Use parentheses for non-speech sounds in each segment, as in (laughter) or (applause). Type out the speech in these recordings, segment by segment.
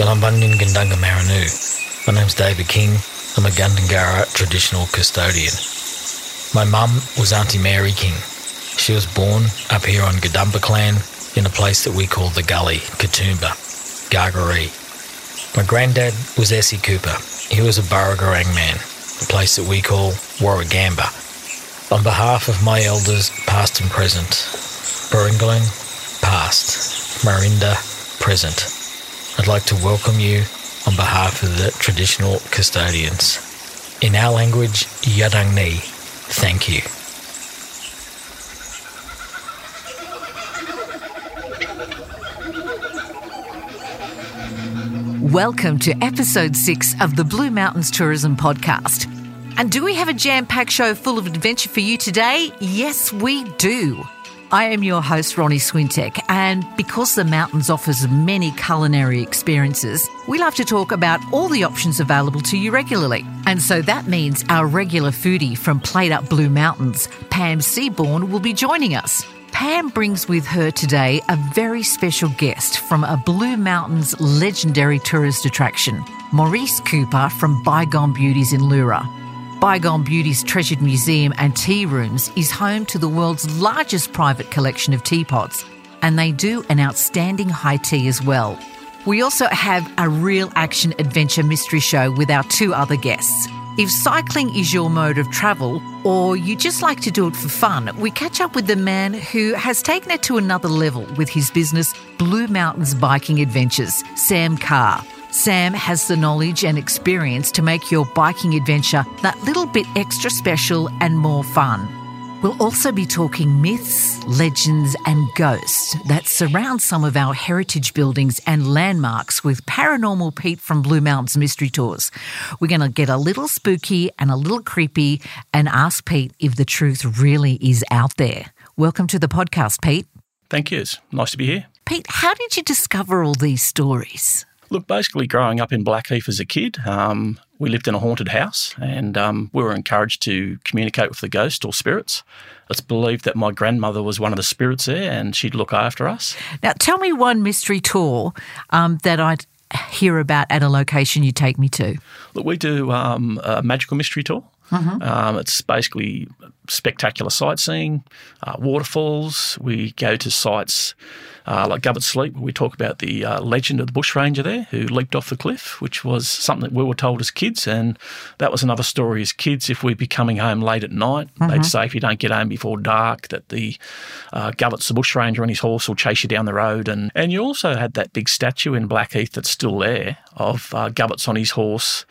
Galambungin Gandunga Marinu. My name's David King. I'm a Gundungurra traditional custodian. My mum was Auntie Mary King. She was born up here on Gadumba clan in a place that we call the Gully, Katoomba, Gargaree. My granddad was Essie Cooper. He was a Burragarang man, a place that we call Warragamba. On behalf of my elders, past and present, Baringaling, past, Marinda, present, I'd like to welcome you on behalf of the traditional custodians. In our language, Yadangni, thank you. Welcome to episode six of the Blue Mountains Tourism Podcast. And do we have a jam packed show full of adventure for you today? Yes, we do. I am your host, Ronnie Swintek, and because the mountains offers many culinary experiences, we love to talk about all the options available to you regularly. And so that means our regular foodie from Plate Up Blue Mountains, Pam Seaborn, will be joining us. Pam brings with her today a very special guest from a Blue Mountains legendary tourist attraction, Maurice Cooper from Bygone Beautys in Leura. Bygone Beautys treasured museum and tea rooms is home to the world's largest private collection of teapots, and they do an outstanding high tea as well. We also have a real action adventure mystery show with our two other guests. If cycling is your mode of travel, or you just like to do it for fun, we catch up with the man who has taken it to another level with his business, Blue Mountains Biking Adventures, Sam Carr. Sam has the knowledge and experience to make your biking adventure that little bit extra special and more fun. We'll also be talking myths, legends, and ghosts that surround some of our heritage buildings and landmarks with Paranormal Pete from Blue Mountains Mystery Tours. We're going to get a little spooky and a little creepy and ask Pete if the truth really is out there. Welcome to the podcast, Pete. Thank you. It's nice to be here. Pete, how did you discover all these stories? Look, basically, growing up in Blackheath as a kid, um, we lived in a haunted house and um, we were encouraged to communicate with the ghost or spirits. It's believed that my grandmother was one of the spirits there and she'd look after us. Now, tell me one mystery tour um, that I'd hear about at a location you take me to. Look, we do um, a magical mystery tour. Mm-hmm. Um, it's basically spectacular sightseeing, uh, waterfalls. We go to sites uh, like Govetts Leap. Where we talk about the uh, legend of the bushranger there who leaped off the cliff, which was something that we were told as kids. And that was another story as kids. If we'd be coming home late at night, mm-hmm. they'd say if you don't get home before dark, that the uh, Govetts, the bushranger, and his horse will chase you down the road. And, and you also had that big statue in Blackheath that's still there of uh, Govetts on his horse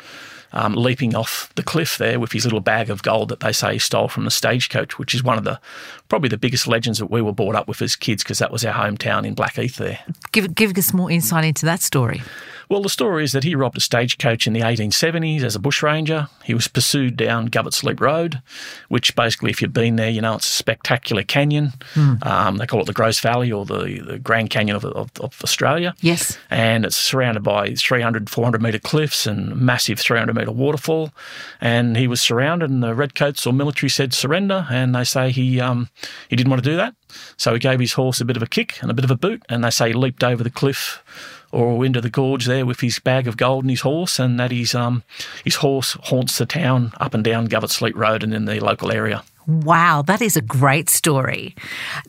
um, leaping off the cliff there with his little bag of gold that they say he stole from the stagecoach, which is one of the probably the biggest legends that we were brought up with as kids because that was our hometown in Blackheath there. Give, give us more insight into that story. Well, the story is that he robbed a stagecoach in the 1870s as a bushranger. He was pursued down Govetts Leap Road, which basically, if you've been there, you know it's a spectacular canyon. Mm. Um, they call it the Grose Valley or the, the Grand Canyon of, of, of, Australia. Yes. And it's surrounded by 300, 400 metre cliffs and massive 300 metre waterfall. And he was surrounded, and the redcoats or military said surrender. And they say he um, he didn't want to do that. So he gave his horse a bit of a kick and a bit of a boot. And they say he leaped over the cliff or into the gorge there with his bag of gold and his horse, and that his um his horse haunts the town up and down Govetts Leap Road and in the local area. Wow, that is a great story.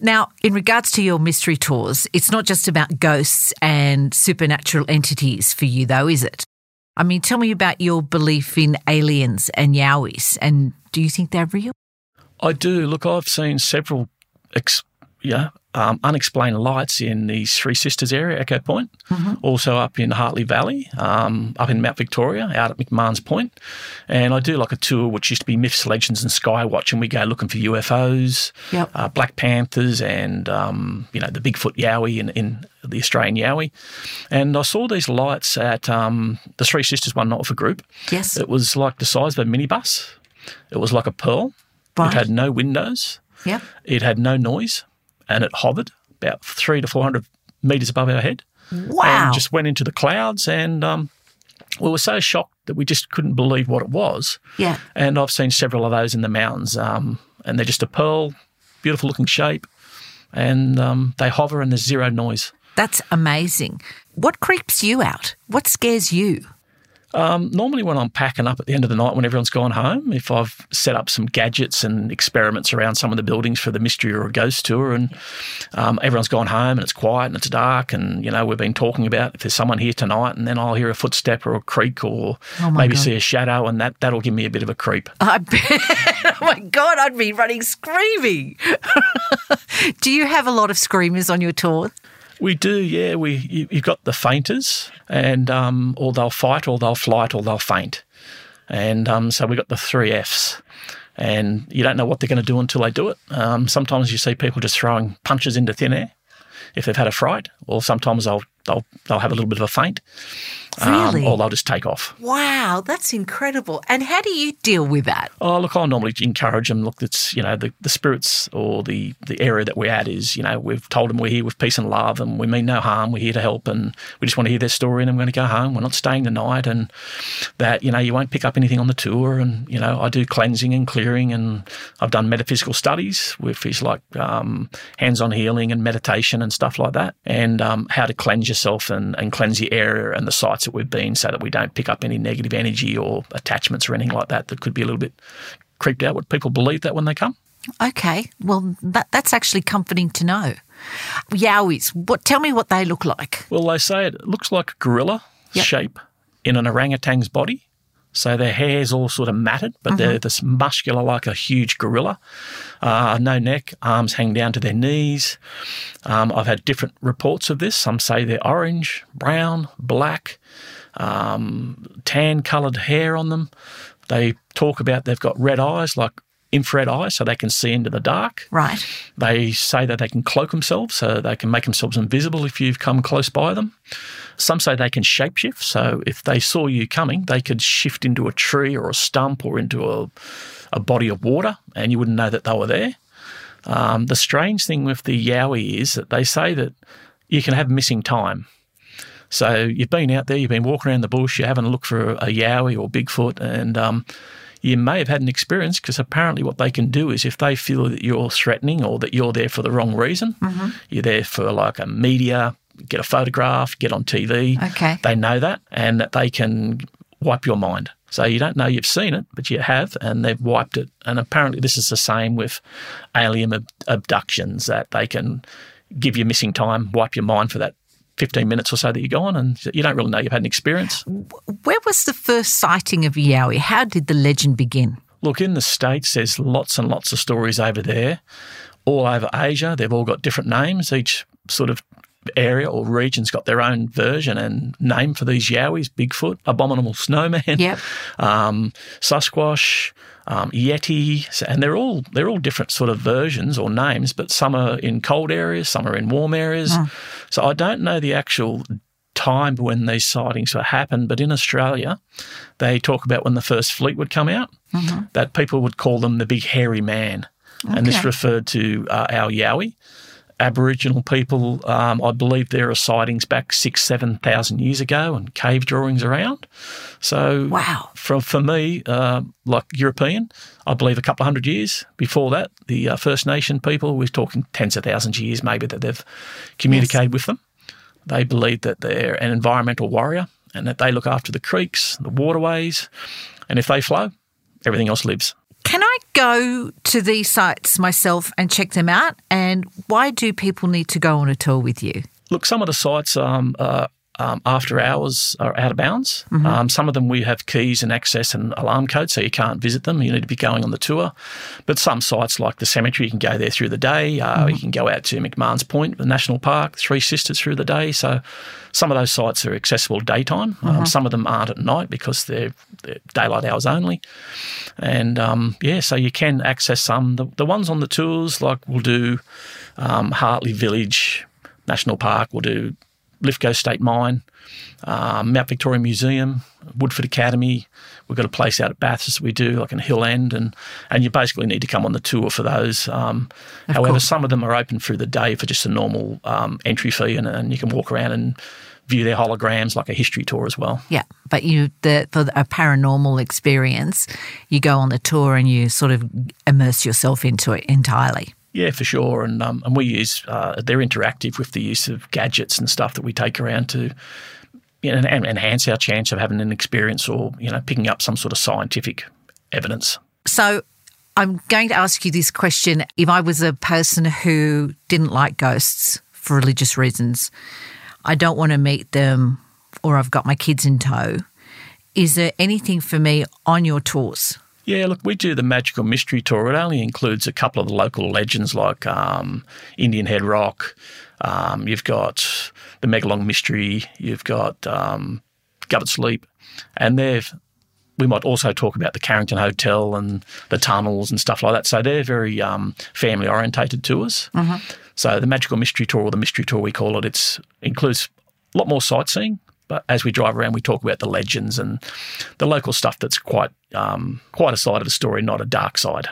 Now, in regards to your mystery tours, it's not just about ghosts and supernatural entities for you, though, is it? I mean, tell me about your belief in aliens and Yowies, and do you think they're real? I do. Look, I've seen several ex- yeah, um, unexplained lights in the Three Sisters area, Echo Point, mm-hmm. also up in Hartley Valley, um, up in Mount Victoria, out at McMahon's Point. And I do like a tour which used to be Myths, Legends and Skywatch, and we go looking for UFOs, yep. uh, Black Panthers, and, um, you know, the Bigfoot Yowie in, in the Australian Yowie. And I saw these lights at um, the Three Sisters one, not for a group. Yes. It was like the size of a minibus. It was like a pearl. Right. It had no windows. Yep. It had no noise and it hovered about three to 400 metres above our head. Wow. And just went into the clouds and um, we were so shocked that we just couldn't believe what it was. Yeah. And I've seen several of those in the mountains um, and they're just a pearl, beautiful looking shape, and um, they hover and there's zero noise. That's amazing. What creeps you out? What scares you? Um, normally, when I'm packing up at the end of the night, when everyone's gone home, if I've set up some gadgets and experiments around some of the buildings for the mystery or a ghost tour, and um, everyone's gone home and it's quiet and it's dark, and you know we've been talking about if there's someone here tonight, and then I'll hear a footstep or a creak or Oh maybe God. see a shadow, and that that'll give me a bit of a creep. (laughs) I bet. oh my God, I'd be running screaming. (laughs) Do you have a lot of screamers on your tour? We do, yeah. We you, you've got the fainters, and um, or they'll fight, or they'll flight, or they'll faint, and um, so we've got the three Fs. And you don't know what they're going to do until they do it. Um, sometimes you see people just throwing punches into thin air if they've had a fright, or sometimes they'll they'll they'll have a little bit of a faint, um, or they'll just take off. Wow, that's incredible. And how do you deal with that? Oh, look, I normally encourage them. Look, it's you know the, the spirits or the the area that we're at is you know we've told them we're here with peace and love and we mean no harm. We're here to help and we just want to hear their story and then we're going to go home. We're not staying the night and that you know you won't pick up anything on the tour and you know I do cleansing and clearing and I've done metaphysical studies with is like um, hands-on healing and meditation and stuff like that and um, how to cleanse yourself and, and cleanse the area and the sites that we've been so that we don't pick up any negative energy or attachments or anything like that that could be a little bit creeped out. Would people believe that when they come? Okay, well, that, that's actually comforting to know. Yowies, what, tell me what they look like. Well, they say it looks like a gorilla Yep. shape in an orangutan's body. So their hair's all sort of matted, but they're this muscular like a huge gorilla. Uh, no neck, arms hang down to their knees. Um, I've had different reports of this. Some say they're orange, brown, black, um, tan coloured hair on them. They talk about they've got red eyes, like infrared eyes, so they can see into the dark. Right. They say that they can cloak themselves, so they can make themselves invisible if you've come close by them. Some say they can shapeshift, so if they saw you coming, they could shift into a tree or a stump or into a, a body of water, and you wouldn't know that they were there. Um, the strange thing with the Yowie is that they say that you can have missing time. So you've been out there, you've been walking around the bush, you're having a look for a Yowie or Bigfoot, and um, you may have had an experience because apparently what they can do is if they feel that you're threatening or that you're there for the wrong reason, mm-hmm. you're there for like a media, get a photograph, get on TV. Okay. They know that and that they can wipe your mind. So you don't know you've seen it, but you have, and they've wiped it. And apparently, this is the same with alien ab- abductions that they can give you missing time, wipe your mind for that 15 minutes or so that you're gone, and you don't really know you've had an experience. Where was the first sighting of Yowie? How did the legend begin? Look, in the States, there's lots and lots of stories over there. All over Asia, they've all got different names. Each sort of area or region's got their own version and name for these Yowies Bigfoot, Abominable Snowman, Yep. (laughs) um, Sasquatch, um, Yeti, and they're all they're all different sort of versions or names, but some are in cold areas, some are in warm areas. So I don't know the actual time when these sightings would happen, but in Australia, they talk about when the first fleet would come out, that people would call them the big hairy man, and this referred to uh, our Yowie. Aboriginal people, um, I believe there are sightings back six, seven thousand years ago, and cave drawings around. So, Wow. for for me, uh, like European, I believe a couple of hundred years before that, the uh, First Nation people, we're talking tens of thousands of years maybe that they've communicated with them. They believe that they're an environmental warrior and that they look after the creeks, the waterways, and if they flow, everything else lives. Can I go to these sites myself and check them out? And why do people need to go on a tour with you? Look, some of the sites um, um, after hours are out of bounds. Um, some of them we have keys and access and alarm codes, so you can't visit them. You need to be going on the tour. But some sites, like the cemetery, you can go there through the day. Uh, You can go out to McMahon's Point, the national park, Three Sisters through the day. So some of those sites are accessible daytime. Um, some of them aren't at night because they're, they're daylight hours only. And um, yeah, so you can access some. The, the ones on the tours, like we'll do um, Hartley Village National Park, we'll do Lithgow State Mine, um, Mount Victoria Museum, Woodford Academy. We've got a place out at Bathurst we do, like in Hill End, and, and you basically need to come on the tour for those. Um, however, course. some of them are open through the day for just a normal um, entry fee, and, and you can walk around and view their holograms like a history tour as well. Yeah, but you the for a paranormal experience, you go on the tour and you sort of immerse yourself into it entirely. Yeah, for sure. And um, and we use uh, they're interactive with the use of gadgets and stuff that we take around to you know, and enhance our chance of having an experience or you know picking up some sort of scientific evidence. So I'm going to ask you this question. If I was a person who didn't like ghosts for religious reasons, I don't want to meet them, or I've got my kids in tow. Is there anything for me on your tours? Yeah, look, we do the Magical Mystery Tour. It only includes a couple of the local legends like um, Indian Head Rock. Um, you've got the Megalong Mystery. You've got um, Govetts Leap. And they've we might also talk about the Carrington Hotel and the tunnels and stuff like that. So they're very um, family orientated tours. Mm-hmm. So the Magical Mystery Tour, or the Mystery Tour we call it, it includes a lot more sightseeing. But as we drive around, we talk about the legends and the local stuff that's quite um, quite a side of the story, not a dark side.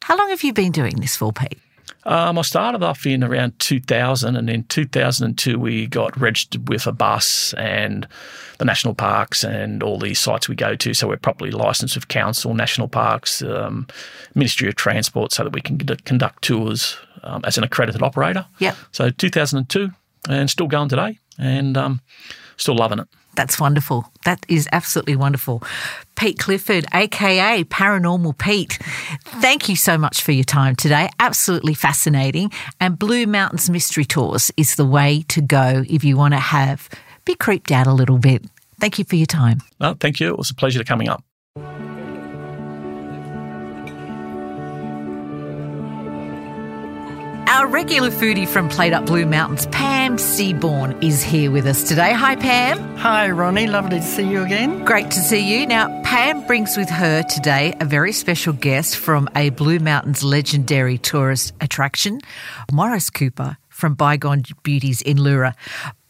How long have you been doing this for, Pete? Um, I started off in around 2000, and in 2002 we got registered with a bus and the national parks and all these sites we go to. So we're properly licensed with council, national parks, um, Ministry of Transport, so that we can conduct tours um, as an accredited operator. Yeah. So 2002, and still going today, and um, still loving it. That's wonderful. That is absolutely wonderful. Pete Clifford, aka Paranormal Pete, thank you so much for your time today. Absolutely fascinating. And Blue Mountains Mystery Tours is the way to go if you want to have be creeped out a little bit. Thank you for your time. No, thank you. It was a pleasure to coming up. Our regular foodie from Plate Up Blue Mountains, Pam Seaborn, is here with us today. Hi, Pam. Hi, Ronnie. Lovely to see you again. Great to see you. Now, Pam brings with her today a very special guest from a Blue Mountains legendary tourist attraction, Maurice Cooper from Bygone Beautys in Leura.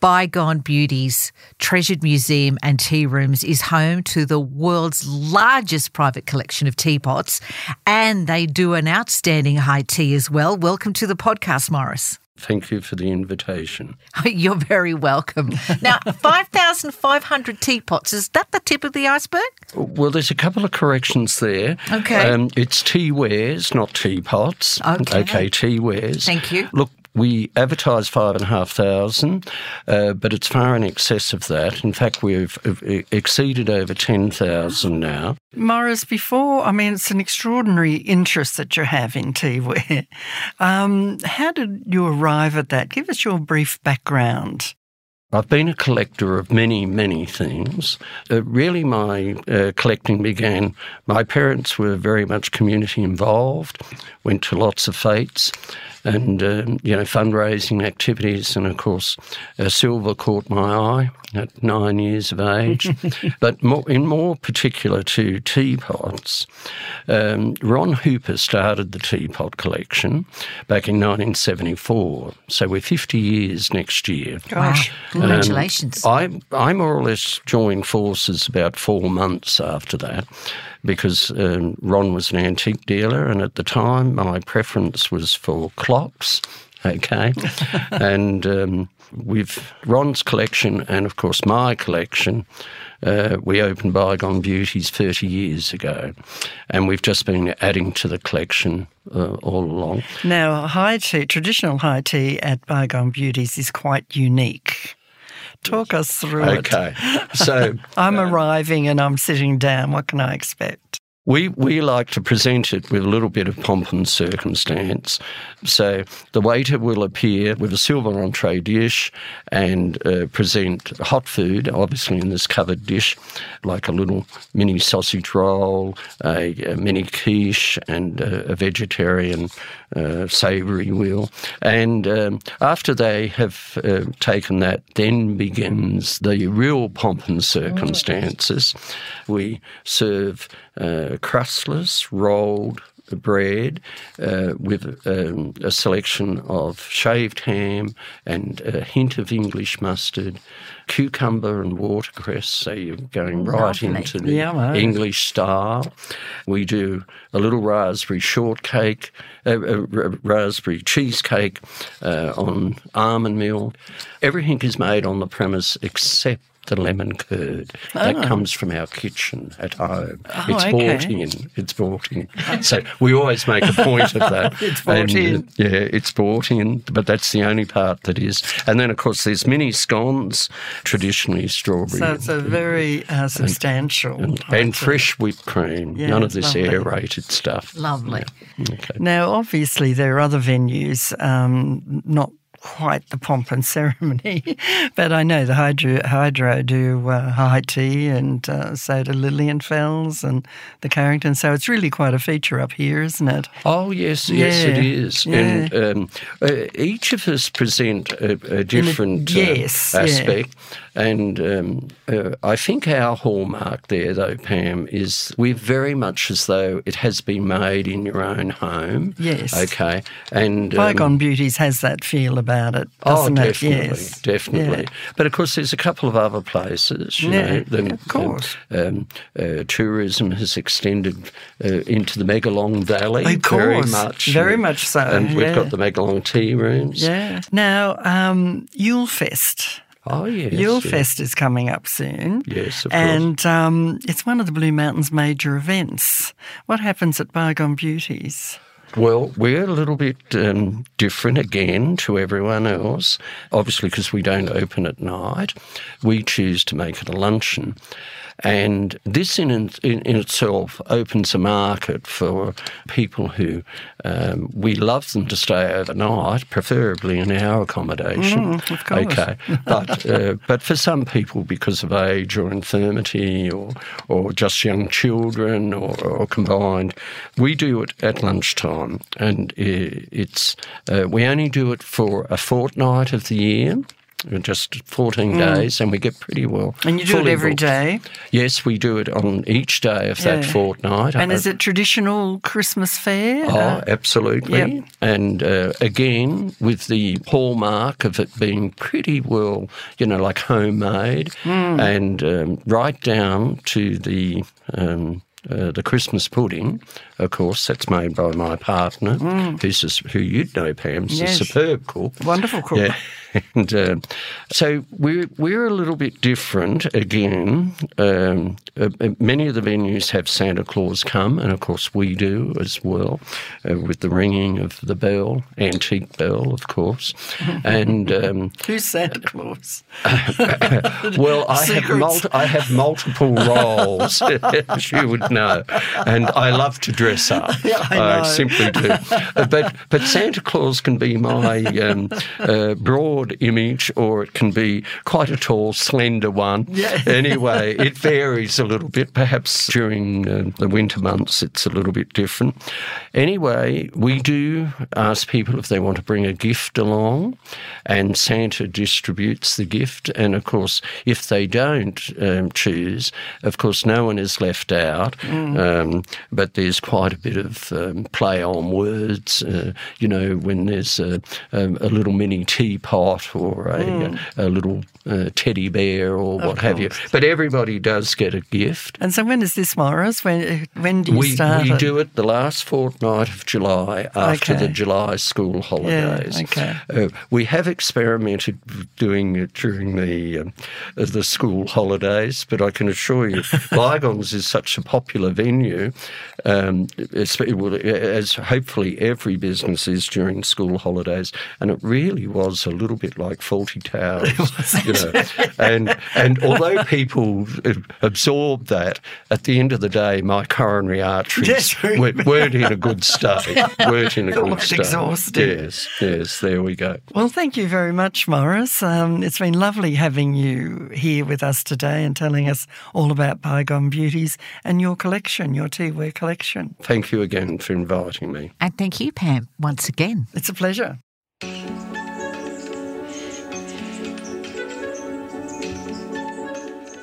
Bygone Beautys Treasured Museum and Tea Rooms is home to the world's largest private collection of teapots, and they do an outstanding high tea as well. Welcome to the podcast, Maurice. Thank you for the invitation. (laughs) You're very welcome. Now, (laughs) 5,500 teapots, is that the tip of the iceberg? Well, there's a couple of corrections there. Okay. Um, it's teawares, not teapots. Okay. Okay, teawares. Thank you. Look, we advertise five and a half thousand, uh, but it's far in excess of that. In fact, we've exceeded over 10,000 now. Maurice, before, I mean, it's an extraordinary interest that you have in teaware. Um, how did you arrive at that? Give us your brief background. I've been a collector of many, many things. Uh, really, my uh, collecting began. My parents were very much community involved, went to lots of fetes, and um, you know fundraising activities, and of course, uh, silver caught my eye at nine years of age. (laughs) but more, in more particular to teapots, um, Ron Hooper started the teapot collection back in 1974. So we're 50 years next year. Gosh, wow. congratulations! Um, I I more or less joined forces about four months after that because um, Ron was an antique dealer, and at the time my preference was for clocks. Okay, (laughs) and um, with Ron's collection and of course my collection, uh, we opened Bygone Beautys 30 years ago, and we've just been adding to the collection uh, all along. Now, high tea, traditional high tea at Bygone Beautys is quite unique. Talk us through okay. it. Okay. So (laughs) I'm uh, arriving and I'm sitting down. What can I expect? We, we like to present it with a little bit of pomp and circumstance. So the waiter will appear with a silver entree dish and uh, present hot food, obviously in this covered dish, like a little mini sausage roll, a, a mini quiche, and a, a vegetarian uh, savoury wheel. And um, after they have uh, taken that, then begins the real pomp and circumstances. We serve uh, crustless, rolled bread uh, with um, a selection of shaved ham and a hint of English mustard, cucumber and watercress, so you're going right Lovely. into the Yummo. English style. We do a little raspberry shortcake, uh, uh, r- raspberry cheesecake uh, on almond meal. Everything is made on the premise except the lemon curd. That comes from our kitchen at home. Oh, it's okay. bought in. It's bought in. So we always make a point of that. (laughs) It's bought And, uh, in. yeah, it's bought in, but that's the only part that is. And then, of course, there's mini scones, traditionally strawberry. So it's a very uh, substantial. and, item. and fresh whipped cream. Yeah, None of this lovely. aerated stuff. Lovely. Okay. Now, obviously, there are other venues, um, not quite the pomp and (laughs) ceremony, but I know the Hydro, Hydro do uh, high tea and uh, so do Lilianfels and the Carrington. So it's really quite a feature up here, isn't it? Oh yes, yes, it is. Yeah, And um, uh, each of us present a, a different uh, yes, yeah. And um, uh, I think our hallmark there, though, Pam, is we're very much as though it has been made in your own home. Yes. Okay. And um, Bygone Beautys has that feel about it, Oh, doesn't it? definitely, Yes. definitely. Yeah. But of course, there's a couple of other places. You Yeah, know, the- of course. Um, uh, tourism has extended uh, into the Megalong Valley. Of very much, very much so, And we've got the Megalong tea rooms. Yeah. Now, um, Yule Fest. Oh yes, Yule yeah. Fest is coming up soon. Yes, of course. And um, it's one of the Blue Mountains major events. What happens at Bygone Beautys? Well, we're a little bit um, different again to everyone else, obviously, because we don't open at night. We choose to make it a luncheon. And this in, in, in itself opens a market for people who um, we love them to stay overnight, preferably in our accommodation. Mm. Okay, (laughs) but uh, but for some people, because of age or infirmity or or just young children or, or combined, we do it at lunchtime, and it's uh, we only do it for a fortnight of the year. Just 14 days, and we get pretty well. Mm. And you do it every booked. day. Yes, we do it on each day of that fortnight. And is it traditional Christmas fare? Oh, Uh, absolutely. Yep. And uh, again, with the hallmark of it being pretty well, you know, like homemade, Hmm. and um, right down to the. Um, uh, the Christmas pudding, of course, that's made by my partner, who's a, who you'd know, Pam's. Yes. a superb cook. Wonderful cook. Yeah. (laughs) And uh, so we're, we're a little bit different again. Um, uh, uh, many of the venues have Santa Claus come, and of course we do as well, uh, with the ringing of the bell, antique bell, of course. (laughs) and um, Who's Santa Claus? (laughs) well, I have, mul- I have multiple roles, as you would know, and I love to dress up. (laughs) Yeah, I know. simply do. Uh, (laughs) but but Santa Claus can be my um, uh, broad image, or it can be quite a tall, slender one. Yeah. (laughs) Anyway, it varies a little bit. Perhaps during uh, the winter months, it's a little bit different. Anyway, we do ask people if they want to bring a gift along, and Santa distributes the gift. And of course, if they don't um, choose, of course, no one is left out. Um, but there's quite a bit of um, play on words. Uh, you know, when there's a, a, a little mini teapot or a, a, little uh, teddy bear or what have you. But everybody does get a gift. And so when is this, Maurice? When when do you We, start we it? do it the last fortnight of July after Okay. the July school holidays. okay. Uh, we have experimented doing it during the um, the school holidays, but I can assure you, (laughs) Bygones is such a popular venue, um, as hopefully every business is during school holidays, and it really was a little bit like Fawlty Towers, (laughs) you know. and and although people absorb that, at the end of the day, my coronary arteries yes, weren't, weren't in a good state. weren't in a good state. exhausted. Yes, yes. There we go. Well, thank you very much, Maurice. Um, it's been lovely having you here with us today and telling us all about Bygone Beautys and your collection, your teaware collection. Thank you again for inviting me. And thank you, Pam, once again. It's a pleasure.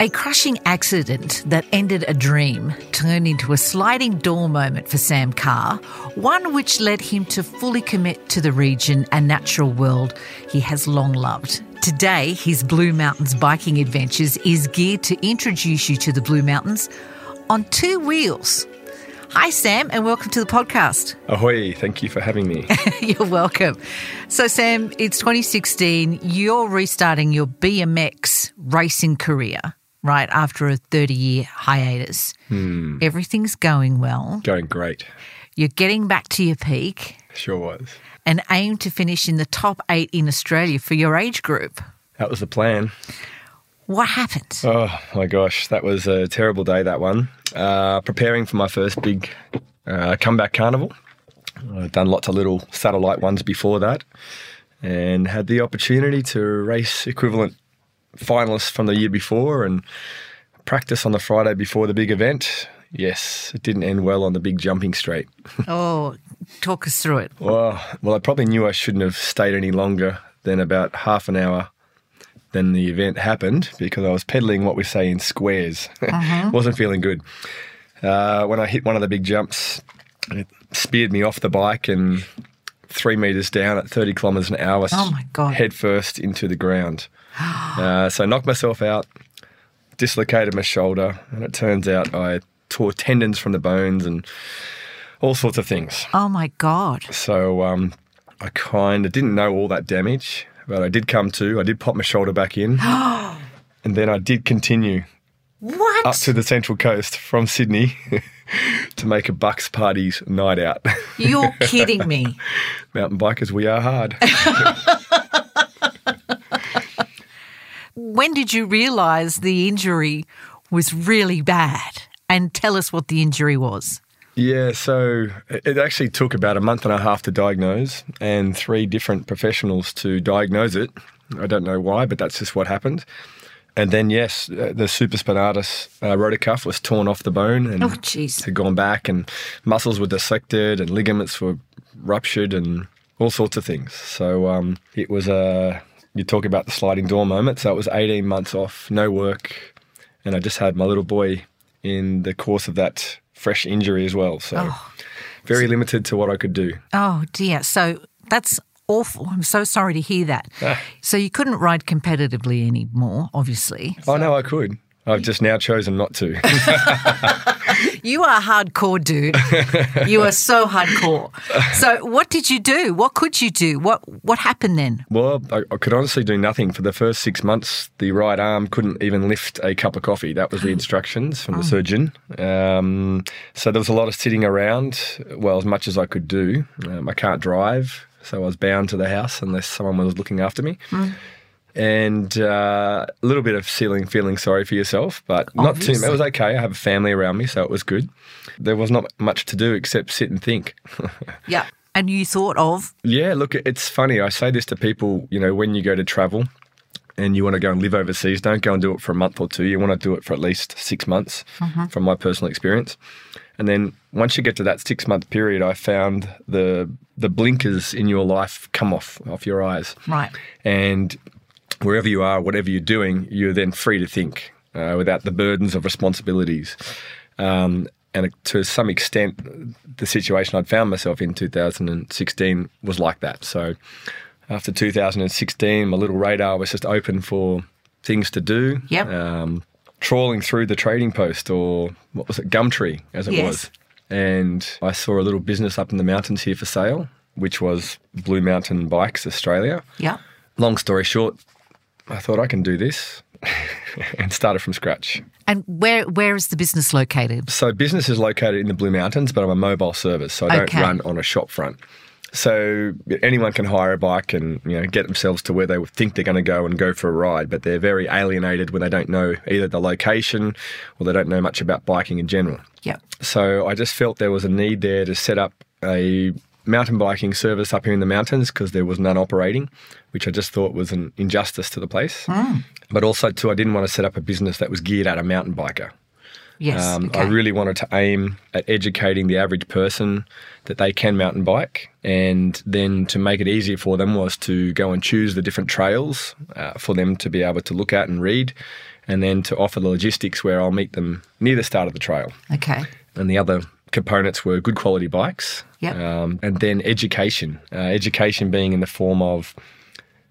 A crushing accident that ended a dream turned into a sliding door moment for Sam Carr, one which led him to fully commit to the region and natural world he has long loved. Today, his Blue Mountains biking adventures is geared to introduce you to the Blue Mountains on two wheels. Hi, Sam, and welcome to the podcast. Ahoy, thank you for having me. (laughs) You're welcome. So, Sam, it's 2016. You're restarting your BMX racing career, right, after a 30 year hiatus. Everything's going well. Going great. You're getting back to your peak Sure was. and aim to finish in the top eight in Australia for your age group. That was the plan. What happened? Oh my gosh, that was a terrible day, that one. Uh, preparing for my first big uh, comeback carnival. I'd done lots of little satellite ones before that and had the opportunity to race equivalent finalists from the year before and practice on the Friday before the big event. Yes, it didn't end well on the big jumping straight. (laughs) Oh, talk us through it. Well, well, I probably knew I shouldn't have stayed any longer than about half an hour then the event happened because I was pedaling what we say in squares. (laughs) Wasn't feeling good. Uh, when I hit one of the big jumps, it speared me off the bike and three meters down at 30 kilometers an hour. Oh, my God. Head first into the ground. (gasps) uh, so I knocked myself out, dislocated my shoulder, and it turns out I tore tendons from the bones and all sorts of things. Oh my God. So um, I kind of didn't know all that damage, but I did come to. I did pop my shoulder back in, (gasps) and then I did continue What? up to the Central Coast from Sydney (laughs) to make a Bucks parties night out. (laughs) You're kidding me. Mountain bikers, we are hard. (laughs) When did you realise the injury was really bad? And tell us what the injury was. Yeah, so it it actually took about a month and a half to diagnose and three different professionals to diagnose it. I don't know why, but that's just what happened. And then, yes, uh, the supraspinatus uh, rotacuff was torn off the bone and Oh, had gone back, and muscles were dissected, and ligaments were ruptured, and all sorts of things. So um, it was a you talk about the sliding door moment. So it was 18 months off, no work, and I just had my little boy in the course of that fresh injury as well. So very limited to what I could do. Oh, dear. So that's awful. I'm so sorry to hear that. So you couldn't ride competitively anymore, obviously. Oh no, I could. I've just now chosen not to. (laughs) You are hardcore, dude. you are so hardcore. So what did you do? What could you do? What what happened then? Well, I, I could honestly do nothing for the first six months. The right arm couldn't even lift a cup of coffee. That was the instructions from the surgeon. Um, so there was a lot of sitting around. Well, as much as I could do. Um, I can't drive, so I was bound to the house unless someone was looking after me. And uh, a little bit of feeling feeling sorry for yourself, but not too. Obviously. It was okay. I have a family around me, so it was good. There was not much to do except sit and think. (laughs) Yeah. And you thought of Yeah, look, it's funny. I say this to people, you know, when you go to travel and you want to go and live overseas, don't go and do it for a month or two. You want to do it for at least six months, from my personal experience. And then once you get to that six month period, I found the the blinkers in your life come off off your eyes, right. and wherever you are, whatever you're doing, you're then free to think uh, without the burdens of responsibilities. Um, and to some extent, the situation I'd found myself in 2016 was like that. So after 2016, my little radar was just open for things to do. Yep. Um, trawling through the trading post or what was it, Gumtree, as it Yes. was. And I saw a little business up in the mountains here for sale, which was Blue Mountain Bikes Australia Yeah. long story short, I thought I can do this (laughs) and started from scratch. And where where is the business located? So business is located in the Blue Mountains, but I'm a mobile service, so I don't run on a shop front. So anyone can hire a bike and you know get themselves to where they think they're going to go and go for a ride, but they're very alienated when they don't know either the location or they don't know much about biking in general. Yeah. So I just felt there was a need there to set up a mountain biking service up here in the mountains because there was none operating, which I just thought was an injustice to the place. Mm. But also, too, I didn't want to set up a business that was geared at a mountain biker. Yes. Um, okay. I really wanted to aim at educating the average person that they can mountain bike, and then to make it easier for them was to go and choose the different trails uh, for them to be able to look at and read, and then to offer the logistics where I'll meet them near the start of the trail. okay. And the other components were good quality bikes, Yep. um, and then education. Uh, education being in the form of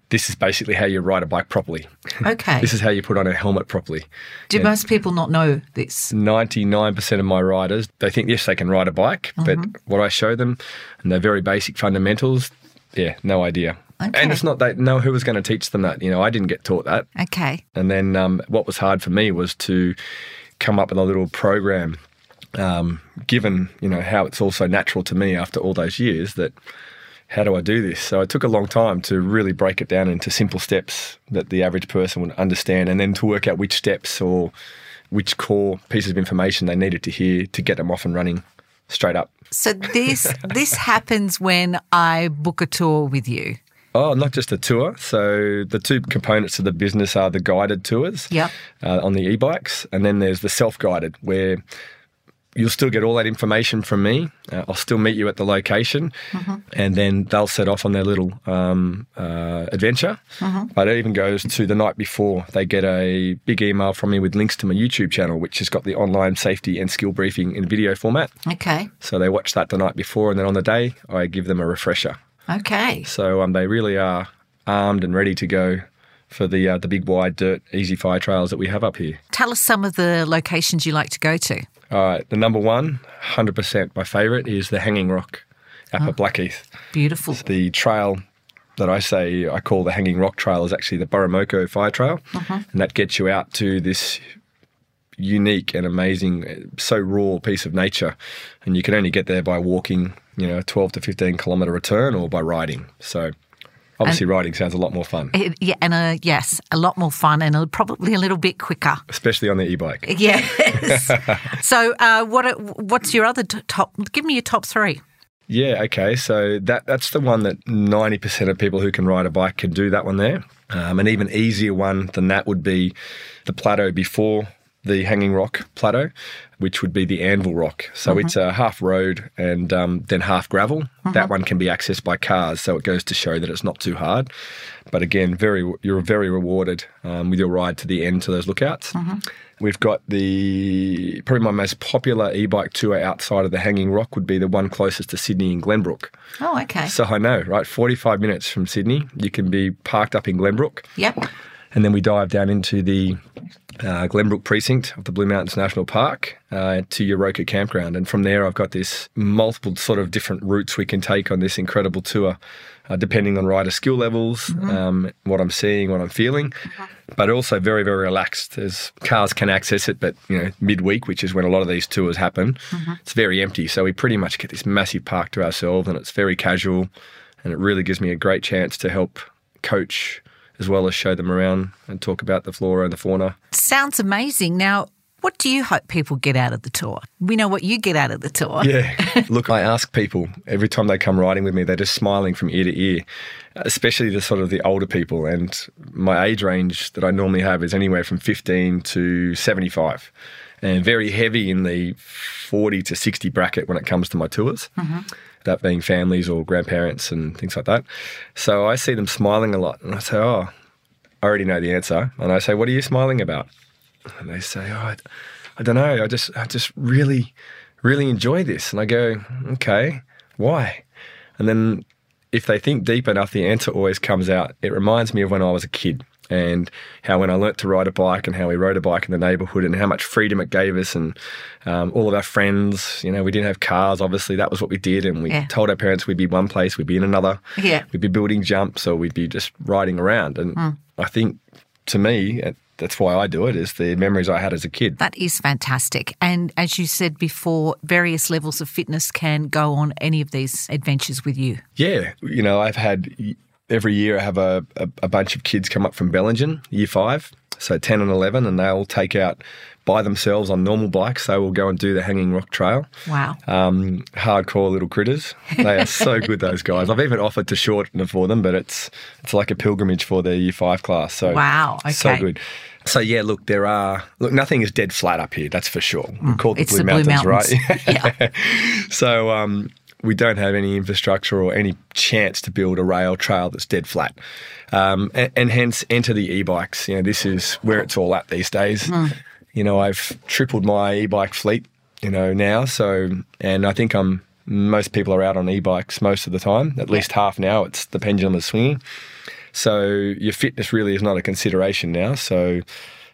this is basically how you ride a bike properly. (laughs) Okay. This is how you put on a helmet properly. Do most people not know this? 99% of my riders, they think, yes, they can ride a bike, but what I show them and they're very basic fundamentals, yeah, no idea. Okay. And it's not they know who was going to teach them that. You know, I didn't get taught that. Okay. And then um, what was hard for me was to come up with a little program, um, given, you know, how it's also natural to me after all those years that how do I do this? So it took a long time to really break it down into simple steps that the average person would understand and then to work out which steps or which core pieces of information they needed to hear to get them off and running straight up. So this (laughs) this happens when I book a tour with you. Oh, not just a tour. So the two components of the business are the guided tours Yep. uh, on the e-bikes, and then there's the self-guided where you'll still get all that information from me. Uh, I'll still meet you at the location, and then they'll set off on their little um, uh, adventure. But it even goes to the night before. They get a big email from me with links to my YouTube channel, which has got the online safety and skill briefing in video format. Okay. So they watch that the night before, and then on the day, I give them a refresher. Okay. So um, they really are armed and ready to go for the uh, the big wide dirt easy fire trails that we have up here. Tell us some of the locations you like to go to. All right, the number one, 100% my favourite is the Hanging Rock up at Blackheath. Beautiful. The trail that I say I call the Hanging Rock Trail is actually the Burramoko Fire Trail, and that gets you out to this unique and amazing, uh, so raw piece of nature, and you can only get there by walking, you know, a 12 to 15 kilometre return or by riding. So. Obviously, riding sounds a lot more fun, It- yeah, and uh, yes, a lot more fun and a, probably a little bit quicker. especially on the e-bike. (laughs) Yes. so, uh, what what's your other t- top? Give me your top three. Yeah, okay. So that that's the one that 90% of people who can ride a bike can do that one there. Um, an even easier one than that would be the plateau before the Hanging Rock Plateau, which would be the Anvil Rock. So it's a half road and um, then half gravel. That one can be accessed by cars, so it goes to show that it's not too hard. But again, very you're very rewarded um, with your ride to the end to those lookouts. We've got the probably my most popular e-bike tour outside of the Hanging Rock would be the one closest to Sydney in Glenbrook. Oh, okay. So I know, right? 45 minutes from Sydney, you can be parked up in Glenbrook, Yep. and then we dive down into the uh, Glenbrook precinct of the Blue Mountains National Park uh, to Euroka campground. And from there, I've got this multiple sort of different routes we can take on this incredible tour, uh, depending on rider skill levels, um, what I'm seeing, what I'm feeling. But also very, very relaxed. As cars can access it, but you know, midweek, which is when a lot of these tours happen, it's very empty. So we pretty much get this massive park to ourselves, and it's very casual, and it really gives me a great chance to help coach as well as show them around and talk about the flora and the fauna. Sounds amazing. Now, what do you hope people get out of the tour? We know what you get out of the tour. Yeah. (laughs) Look, I ask people every time they come riding with me, they're just smiling from ear to ear, especially the sort of the older people. And my age range that I normally have is anywhere from 15 to 75 and very heavy in the 40 to 60 bracket when it comes to my tours. Mm-hmm. That being families or grandparents and things like that. So I see them smiling a lot. And I say, Oh, I already know the answer. And I say, What are you smiling about? And they say, "Oh, I, I don't know. I just, I just really, really enjoy this." And I go, "Okay, why?" And then, if they think deep enough, the answer always comes out. It reminds me of when I was a kid and how when I learnt to ride a bike and how we rode a bike in the neighbourhood and how much freedom it gave us and um, all of our friends. You know, we didn't have cars. Obviously, that was what we did, and we Yeah. told our parents we'd be one place, we'd be in another. Yeah. We'd be building jumps or we'd be just riding around. And I think to me, that's why I do it, is the memories I had as a kid. That is fantastic. And as you said before, various levels of fitness can go on any of these adventures with you. Yeah. You know, I've had every year I have a, a, a bunch of kids come up from Bellingen, year five, so 10 and 11, and they'll take out by themselves on normal bikes. They will go and do the Hanging Rock Trail. Wow. um, hardcore little critters. They are so good, (laughs) those guys. I've even offered to shorten it for them, but it's it's like a pilgrimage for their year five class. So Wow, Okay. so good. So yeah, look, there are look. Nothing is dead flat up here. That's for sure. We call it Mm, the the Blue Blue Mountains, Mountains. right? (laughs) Yeah. so um, we don't have any infrastructure or any chance to build a rail trail that's dead flat, um, and, and hence enter the e-bikes. You know, this is where it's all at these days. Hmm. You know, I've tripled my e-bike fleet. You know now, so and I think I'm most people are out on e-bikes most of the time. At least half now. It's the pendulum is swinging. So your fitness really is not a consideration now. So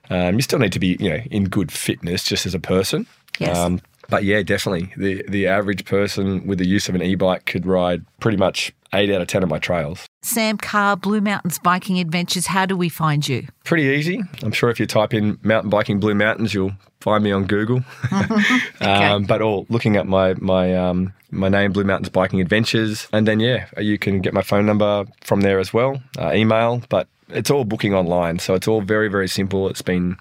um, you still need to be, you know, in good fitness just as a person. Yes. Um, but yeah, definitely. The the average person with the use of an e-bike could ride pretty much eight out of ten of my trails. Sam Carr, Blue Mountains Biking Adventures, how do we find you? Pretty easy. I'm sure if you type in mountain biking Blue Mountains, you'll find me on Google. (laughs) um, but all looking at my my um, my name, Blue Mountains Biking Adventures, and then yeah, you can get my phone number from there as well, uh, email. But it's all booking online, so it's all very very simple. It's been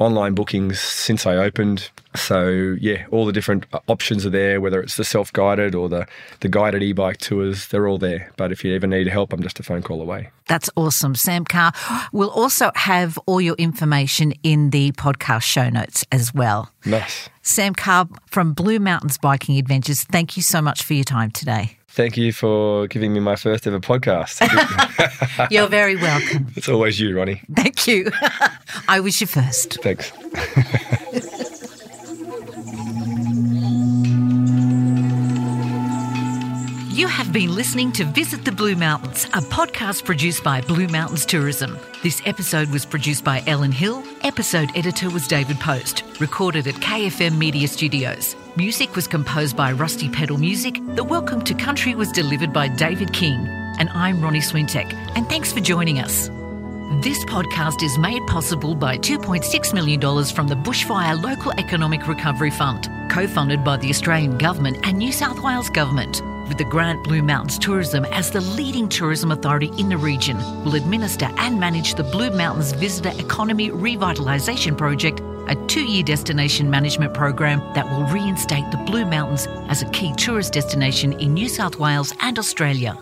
online bookings since I opened. So yeah, all the different options are there. Whether it's the self-guided or the the guided e-bike tours, they're all there. But if you ever need help, I'm just a phone call away. That's awesome. Sam Carr will also have all your information in the podcast show notes as well. Nice. Sam Carr from Blue Mountains Biking Adventures, thank you so much for your time today. Thank you for giving me my first ever podcast. (laughs) You're very welcome. it's always you, Ronnie. Thank you. (laughs) I was your first. Thanks. (laughs) You have been listening to Visit the Blue Mountains, a podcast produced by Blue Mountains Tourism. This episode was produced by Ellen Hill. Episode editor was David Post. Recorded at KFM Media Studios. Music was composed by Rusty Pedal Music. The Welcome to Country was delivered by David King. And I'm Ronnie Swintek. And thanks for joining us. This podcast is made possible by $2.6 million from the Bushfire Local Economic Recovery Fund, co funded by the Australian Government and New South Wales Government. With the grant, Blue Mountains Tourism, as the leading tourism authority in the region, will administer and manage the Blue Mountains Visitor Economy Revitalisation Project, a two year destination management program that will reinstate the Blue Mountains as a key tourist destination in New South Wales and Australia.